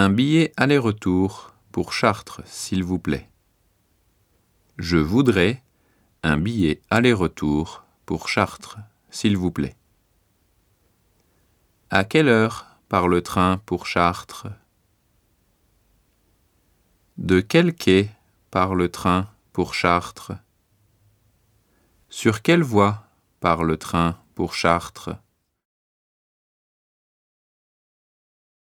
Un billet aller-retour pour Chartres, s'il vous plaît. Je voudrais un billet aller-retour pour Chartres, s'il vous plaît. À quelle heure part le train pour Chartres? De quel quai part le train pour Chartres? Sur quelle voie part le train pour Chartres?